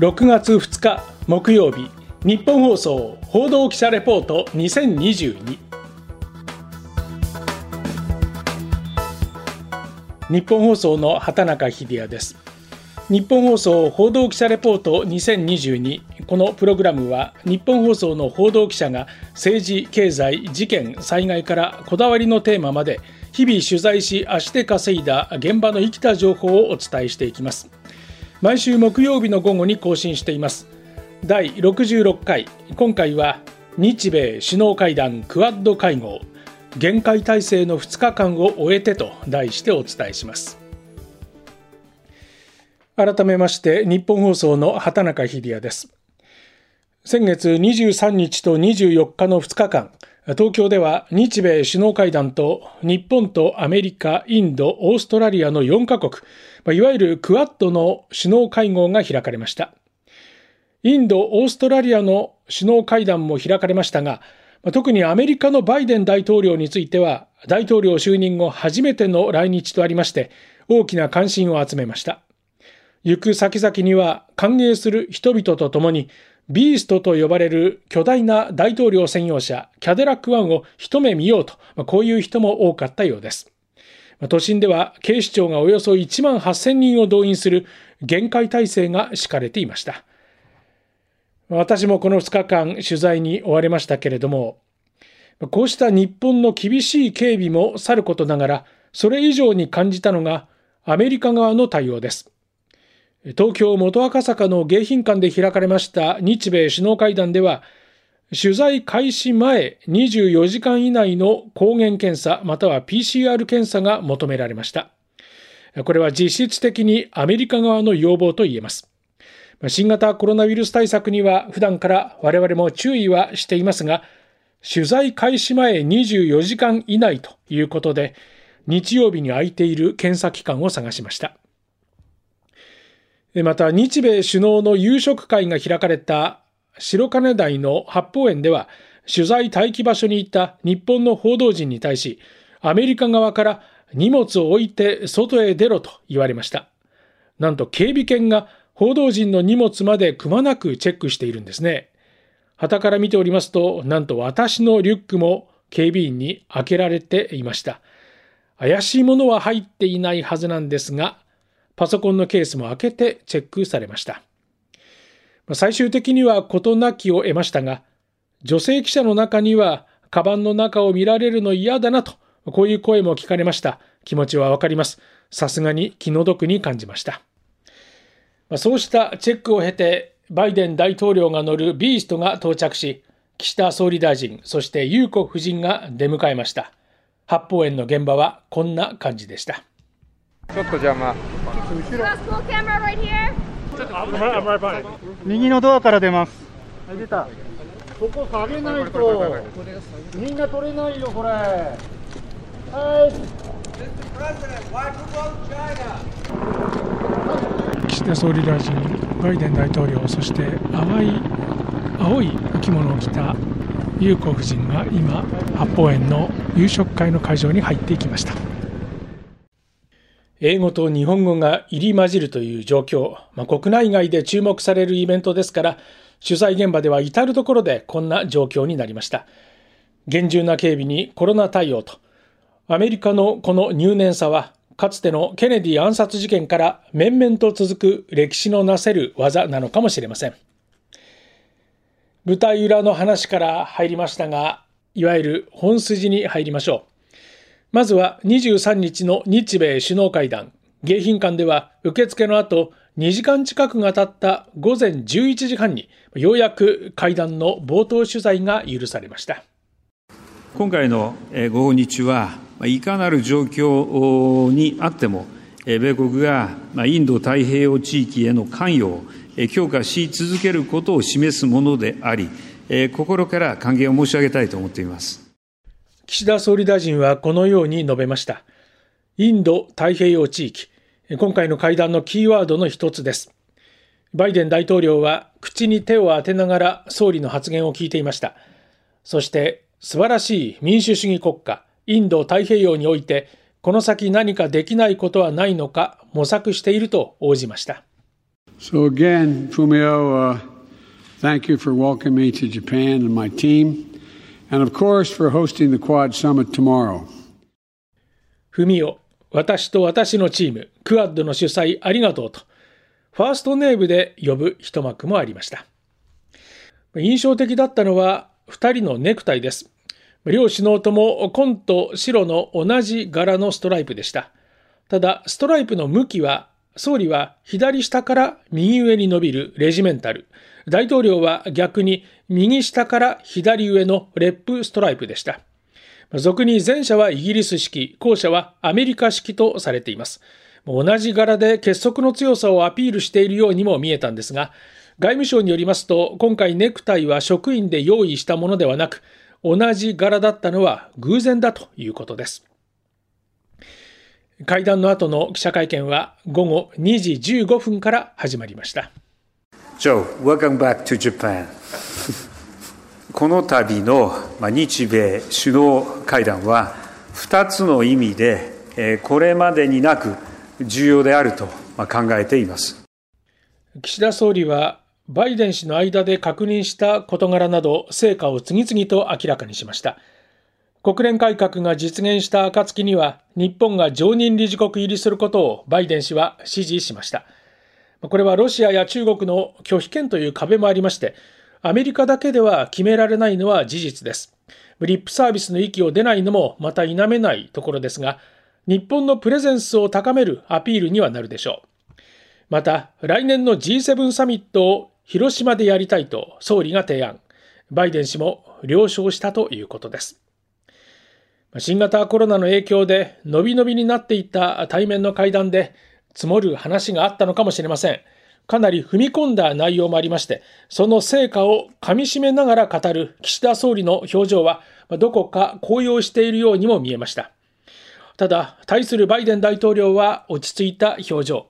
6月2日木曜日日本放送報道記者レポート2022日本放送の畑中秀也です。日本放送報道記者レポート2022このプログラムは日本放送の報道記者が政治経済事件災害からこだわりのテーマまで日々取材し足で稼いだ現場の生きた情報をお伝えしていきます。毎週木曜日の午後に更新しています。第66回。今回は日米首脳会談クアッド会合。限界体制の2日間を終えてと題してお伝えします。改めまして日本放送の畑中秀也です。先月23日と24日の2日間。東京では日米首脳会談と日本とアメリカ、インド、オーストラリアの4カ国、いわゆるクアッドの首脳会合が開かれました。インド、オーストラリアの首脳会談も開かれましたが、特にアメリカのバイデン大統領については、大統領就任後初めての来日とありまして、大きな関心を集めました。行く先々には歓迎する人々とともに、ビーストと呼ばれる巨大な大統領専用車、キャデラックワンを一目見ようと、こういう人も多かったようです。都心では警視庁がおよそ1万8000人を動員する厳戒態勢が敷かれていました。私もこの2日間取材に追われましたけれども、こうした日本の厳しい警備もさることながら、それ以上に感じたのがアメリカ側の対応です。東京元赤坂の迎賓館で開かれました日米首脳会談では、取材開始前24時間以内の抗原検査または PCR 検査が求められました。これは実質的にアメリカ側の要望と言えます。新型コロナウイルス対策には普段から我々も注意はしていますが、取材開始前24時間以内ということで、日曜日に空いている検査機関を探しました。また日米首脳の夕食会が開かれた白金台の八方園では取材待機場所に行った日本の報道陣に対しアメリカ側から荷物を置いて外へ出ろと言われました。なんと警備犬が報道陣の荷物までくまなくチェックしているんですね。旗から見ておりますと、なんと私のリュックも警備員に開けられていました。怪しいものは入っていないはずなんですが、パソコンのケースも開けてチェックされました。最終的には事なきを得ましたが、女性記者の中には、カバンの中を見られるの嫌だなと、こういう声も聞かれました。気持ちはわかります。さすがに気の毒に感じました。そうしたチェックを経て、バイデン大統領が乗るビーストが到着し、岸田総理大臣、そして裕子夫人が出迎えました。八方園の現場はこんな感じでした。ちょっと邪魔。右のドアから出ます。出た。ここ下げないと、みんな取れないよ、これ。はい。岸田総理大臣、バイデン大統領、そして淡い青い着物を着た裕子夫人が今、八方園の夕食会の会場に入っていきました。英語と日本語が入り混じるという状況、まあ、国内外で注目されるイベントですから、取材現場では至るところでこんな状況になりました。厳重な警備にコロナ対応と、アメリカのこの入念さは、かつてのケネディ暗殺事件から面々と続く歴史のなせる技なのかもしれません。舞台裏の話から入りましたが、いわゆる本筋に入りましょう。まずは23日の日米首脳会談。迎賓館では受付の後、2時間近くが経った午前11時半に、ようやく会談の冒頭取材が許されました。今回のご訪日は、いかなる状況にあっても、米国がインド太平洋地域への関与を強化し続けることを示すものであり、心から歓迎を申し上げたいと思っています。岸田総理大臣はこのように述べました。インド太平洋地域、今回の会談のキーワードの一つです。バイデン大統領は口に手を当てながら総理の発言を聞いていました。そして素晴らしい民主主義国家、インド太平洋において、この先何かできないことはないのか模索していると応じました。So again, Fumio, uh, thank you for welcoming me to Japan and my team, and of course for hosting the Quad Summit tomorrow. ふみお、私と私のチーム、クアッドの主催ありがとうと、ファーストネームで呼ぶ一幕もありました。印象的だったのは、二人のネクタイです。両首脳とも紺と白の同じ柄のストライプでした。ただ、ストライプの向きは、総理は左下から右上に伸びるレジメンタル、大統領は逆に右下から左上のレップストライプでした。俗に前者はイギリス式、後者はアメリカ式とされています。同じ柄で結束の強さをアピールしているようにも見えたんですが、外務省によりますと、今回ネクタイは職員で用意したものではなく、同じ柄だったのは偶然だということです。会談の後の記者会見は午後2時15分から始まりました。Joe, welcome back to Japan. この度の日米首脳会談は2つの意味でこれまでになく重要であると考えています。岸田総理はバイデン氏の間で確認した事柄など成果を次々と明らかにしました。国連改革が実現した暁には日本が常任理事国入りすることをバイデン氏は支持しました。これはロシアや中国の拒否権という壁もありましてアメリカだけでは決められないのは事実です。リップサービスの域を出ないのもまた否めないところですが、日本のプレゼンスを高めるアピールにはなるでしょう。また、来年の G7 サミットを広島でやりたいと総理が提案。バイデン氏も了承したということです。新型コロナの影響で伸び伸びになっていた対面の会談で積もる話があったのかもしれません。かなり踏み込んだ内容もありまして、その成果をかみしめながら語る岸田総理の表情は、どこか高揚しているようにも見えました。ただ、対するバイデン大統領は落ち着いた表情。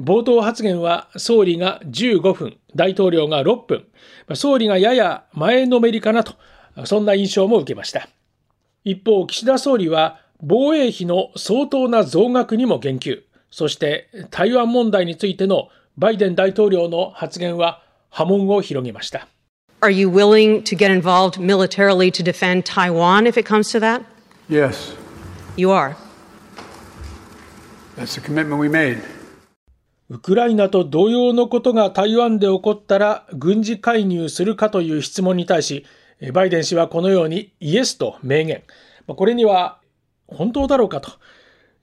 冒頭発言は総理が15分、大統領が6分、総理がやや前のめりかなと、そんな印象も受けました。一方、岸田総理は防衛費の相当な増額にも言及、そして台湾問題についてのバイデン大統領の発言は波紋を広げました。Are you willing to get involved militarily to defend Taiwan if it comes to that? Yes. You are. That's the commitment we made. ウクライナと同様のことが台湾で起こったら軍事介入するかという質問に対し、バイデン氏はこのようにイエスと明言。これには本当だろうかと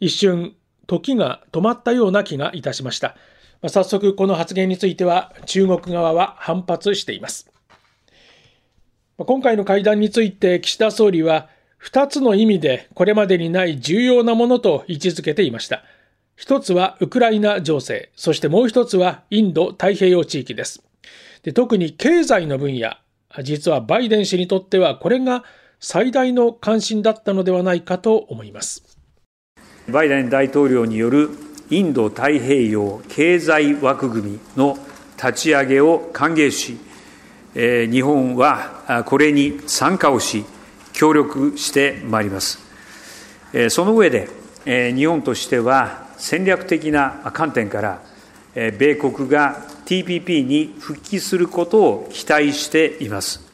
一瞬時が止まったような気がいたしました。ま早速この発言については中国側は反発しています。今回の会談について岸田総理は2つの意味でこれまでにない重要なものと位置づけていました。一つはウクライナ情勢、そしてもう一つはインド太平洋地域です。で特に経済の分野、実はバイデン氏にとってはこれが最大の関心だったのではないかと思います。バイデン大統領によるインド太平洋経済枠組みの立ち上げを歓迎し、日本はこれに参加をし、協力してまいります。その上で、日本としては戦略的な観点から、米国が TPP に復帰することを期待しています。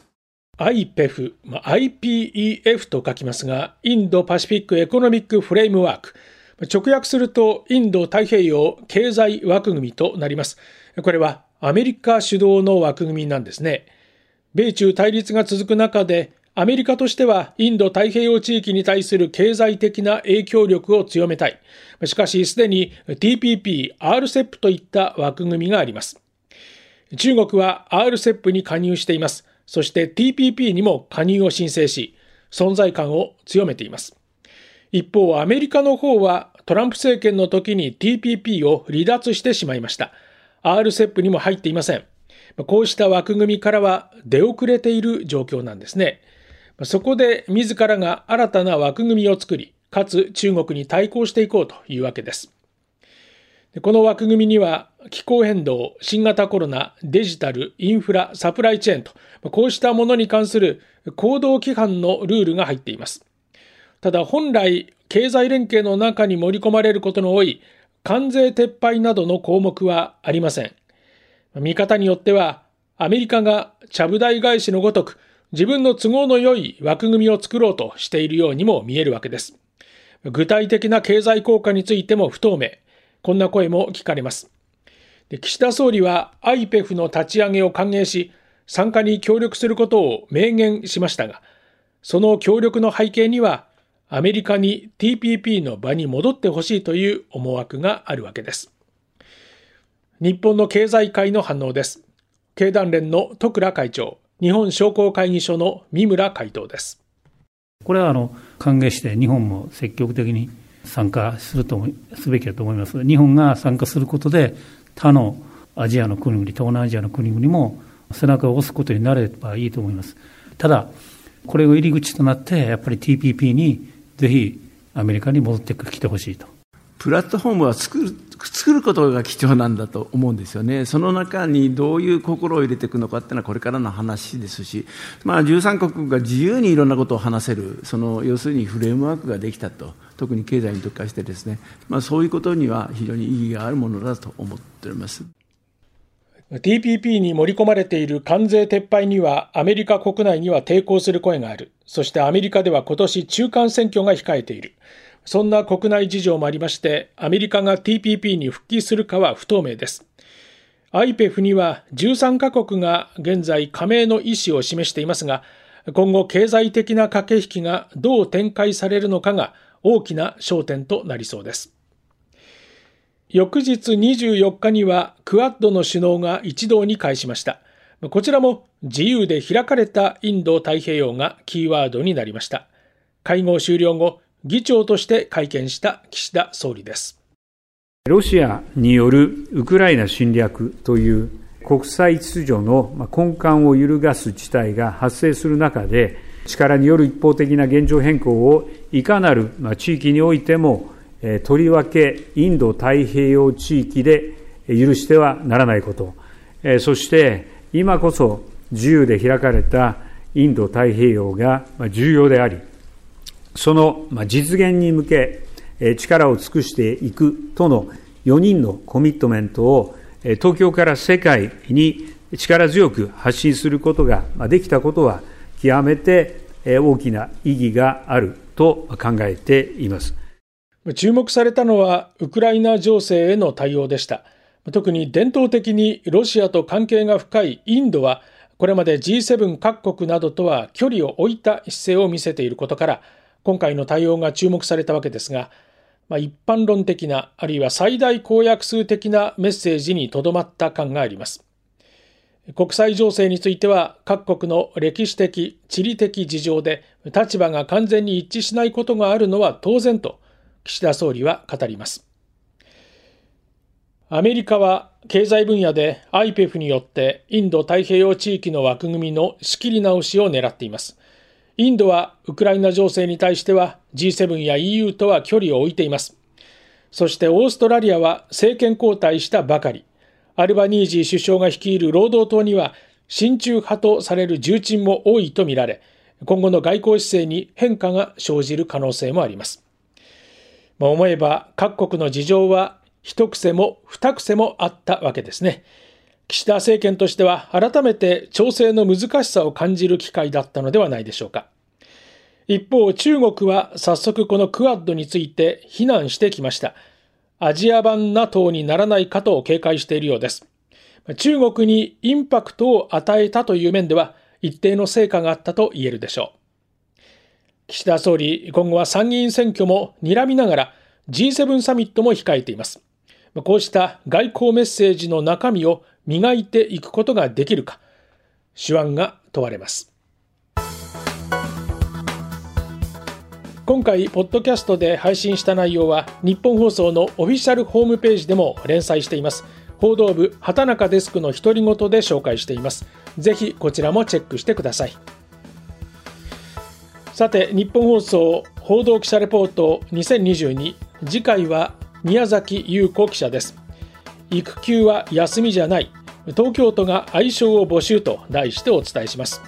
IPEF、IPEF と書きますが、インドパシフィックエコノミックフレームワーク。直訳するとインド太平洋経済枠組みとなります。これはアメリカ主導の枠組みなんですね。米中対立が続く中でアメリカとしてはインド太平洋地域に対する経済的な影響力を強めたい。しかしすでに TPP、RCEP といった枠組みがあります。中国は RCEP に加入しています。そして TPP にも加入を申請し、存在感を強めています。一方、アメリカの方はトランプ政権の時に TPP を離脱してしまいました。RCEP にも入っていません。こうした枠組みからは出遅れている状況なんですね。そこで自らが新たな枠組みを作り、かつ中国に対抗していこうというわけです。この枠組みには気候変動、新型コロナ、デジタル、インフラ、サプライチェーンと、こうしたものに関する行動規範のルールが入っています。ただ本来経済連携の中に盛り込まれることの多い関税撤廃などの項目はありません。見方によっては、アメリカがちゃぶ台返しのごとく自分の都合の良い枠組みを作ろうとしているようにも見えるわけです。具体的な経済効果についても不透明。こんな声も聞かれます。で岸田総理は IPEF の立ち上げを歓迎し、参加に協力することを明言しましたが、その協力の背景には、アメリカに TPP の場に戻ってほしいという思惑があるわけです。日本の経済界の反応です。経団連の徳倉会長、日本商工会議所の三村会頭です。これはあの歓迎して日本も積極的に参加するとすべきだと思います。日本が参加することで他のアジアの国々、東南アジアの国々も背中を押すことになればいいと思います。ただ、これを入り口となって、やっぱり TPP にぜひアメリカに戻ってきてほしいと。プラットフォームは作る作ることが貴重なんだと思うんですよね、その中にどういう心を入れていくのかっていうのはこれからの話ですし、まあ、13国が自由にいろんなことを話せる、その要するにフレームワークができたと、特に経済に特化してですね、まあ、そういうことには非常に意義があるものだと思っております。TPP に盛り込まれている関税撤廃にはアメリカ国内には抵抗する声がある。そしてアメリカでは今年中間選挙が控えている。そんな国内事情もありまして、アメリカが TPP に復帰するかは不透明です。IPEF には13カ国が現在加盟の意思を示していますが、今後経済的な駆け引きがどう展開されるのかが大きな焦点となりそうです。翌日24日にはクアッドの首脳が一堂に会しました。こちらも自由で開かれたインド太平洋がキーワードになりました。会合終了後、議長として会見した岸田総理です。ロシアによるウクライナ侵略という国際秩序の根幹を揺るがす事態が発生する中で、力による一方的な現状変更をいかなる地域においてもとりわけインド太平洋地域で許してはならないこと、そして今こそ自由で開かれたインド太平洋が重要であり、その実現に向け力を尽くしていくとの4人のコミットメントを東京から世界に力強く発信することができたことは極めて大きな意義があると考えています。注目されたのはウクライナ情勢への対応でした。特に伝統的にロシアと関係が深いインドは、これまで G7 各国などとは距離を置いた姿勢を見せていることから、今回の対応が注目されたわけですが、まあ、一般論的な、あるいは最大公約数的なメッセージにとどまった感があります。国際情勢については各国の歴史的、地理的事情で立場が完全に一致しないことがあるのは当然と岸田総理は語ります。アメリカは経済分野で IPEF によってインド太平洋地域の枠組みの仕切り直しを狙っています。インドはウクライナ情勢に対しては G7 や EU とは距離を置いています。そしてオーストラリアは政権交代したばかり。アルバニージー首相が率いる労働党には親中派とされる重鎮も多いとみられ、今後の外交姿勢に変化が生じる可能性もあります。まあ、思えば各国の事情は一癖も二癖もあったわけですね。岸田政権としては改めて調整の難しさを感じる機会だったのではないでしょうか。一方、中国は早速このクアッドについて非難してきました。アジア版 NATO にならないかと警戒しているようです。中国にインパクトを与えたという面では一定の成果があったと言えるでしょう。岸田総理、今後は参議院選挙も睨みながら G7 サミットも控えています。こうした外交メッセージの中身を磨いていくことができるか、手腕が問われます。今回、ポッドキャストで配信した内容は、日本放送のオフィシャルホームページでも連載しています。報道部、畑中デスクの独り言で紹介しています。ぜひこちらもチェックしてください。さて日本放送報道記者レポート2022次回は宮崎優子記者です。育休は休みじゃない。東京都が愛称を募集と題してお伝えします。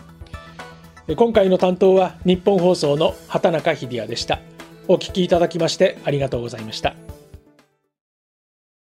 今回の担当は日本放送の畑中秀也でした。お聞きいただきましてありがとうございました。